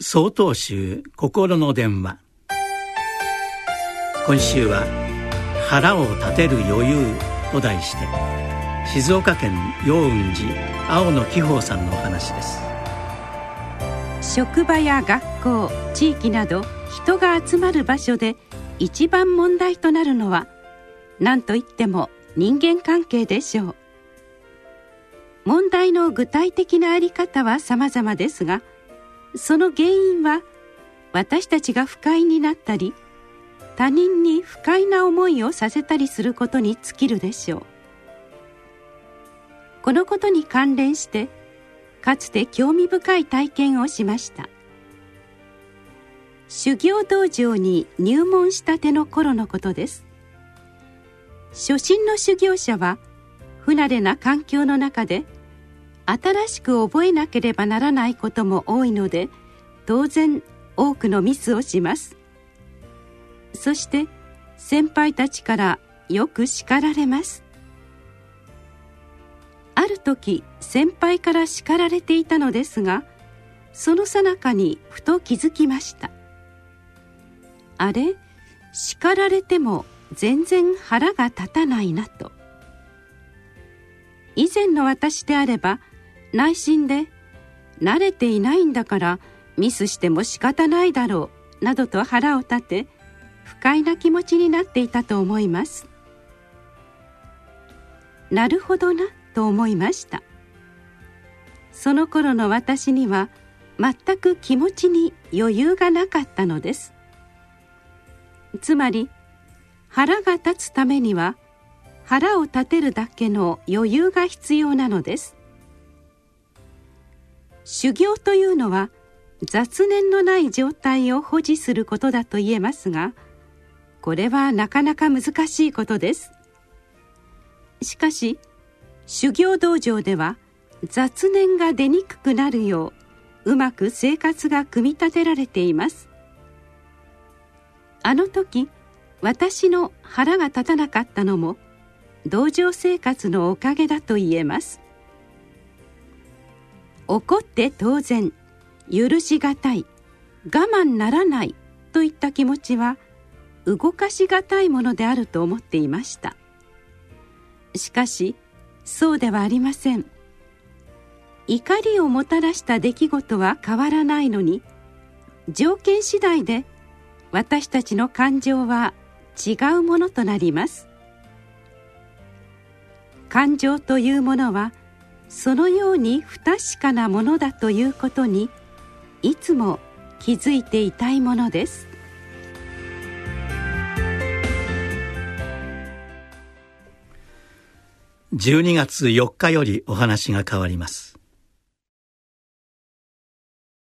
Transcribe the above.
総統集心の電話。今週は「腹を立てる余裕」と題して静岡県陽雲寺青野紀宝さんのお話です。職場や学校地域など人が集まる場所で一番問題となるのは何といっても人間関係でしょう。問題の具体的なあり方は様々ですがその原因は私たちが不快になったり他人に不快な思いをさせたりすることに尽きるでしょう。このことに関連してかつて興味深い体験をしました。修行道場に入門したての頃のことです。初心の修行者は不慣れな環境の中で新しく覚えなければならないことも多いので当然多くのミスをします。そして先輩たちからよく叱られます。ある時先輩から叱られていたのですがその最中にふと気づきました。あれ？叱られても全然腹が立たないなと。以前の私であれば内心で慣れていないんだからミスしても仕方ないだろうなどと腹を立て不快な気持ちになっていたと思います。なるほどなと思いました。その頃の私には全く気持ちに余裕がなかったのです。つまり腹が立つためには腹を立てるだけの余裕が必要なのです。修行というのは雑念のない状態を保持することだと言えますがこれはなかなか難しいことです。しかし修行道場では雑念が出にくくなるよううまく生活が組み立てられています。あの時私の腹が立たなかったのも道場生活のおかげだと言えます。怒って当然。許しがたい。我慢ならない。といった気持ちは動かしがたいものであると思っていました。しかしそうではありません。怒りをもたらした出来事は変わらないのに条件次第で私たちの感情は違うものとなります。感情というものはそのように不確かなものだということにいつも気づいていたいものです。12月4日よりお話が変わります。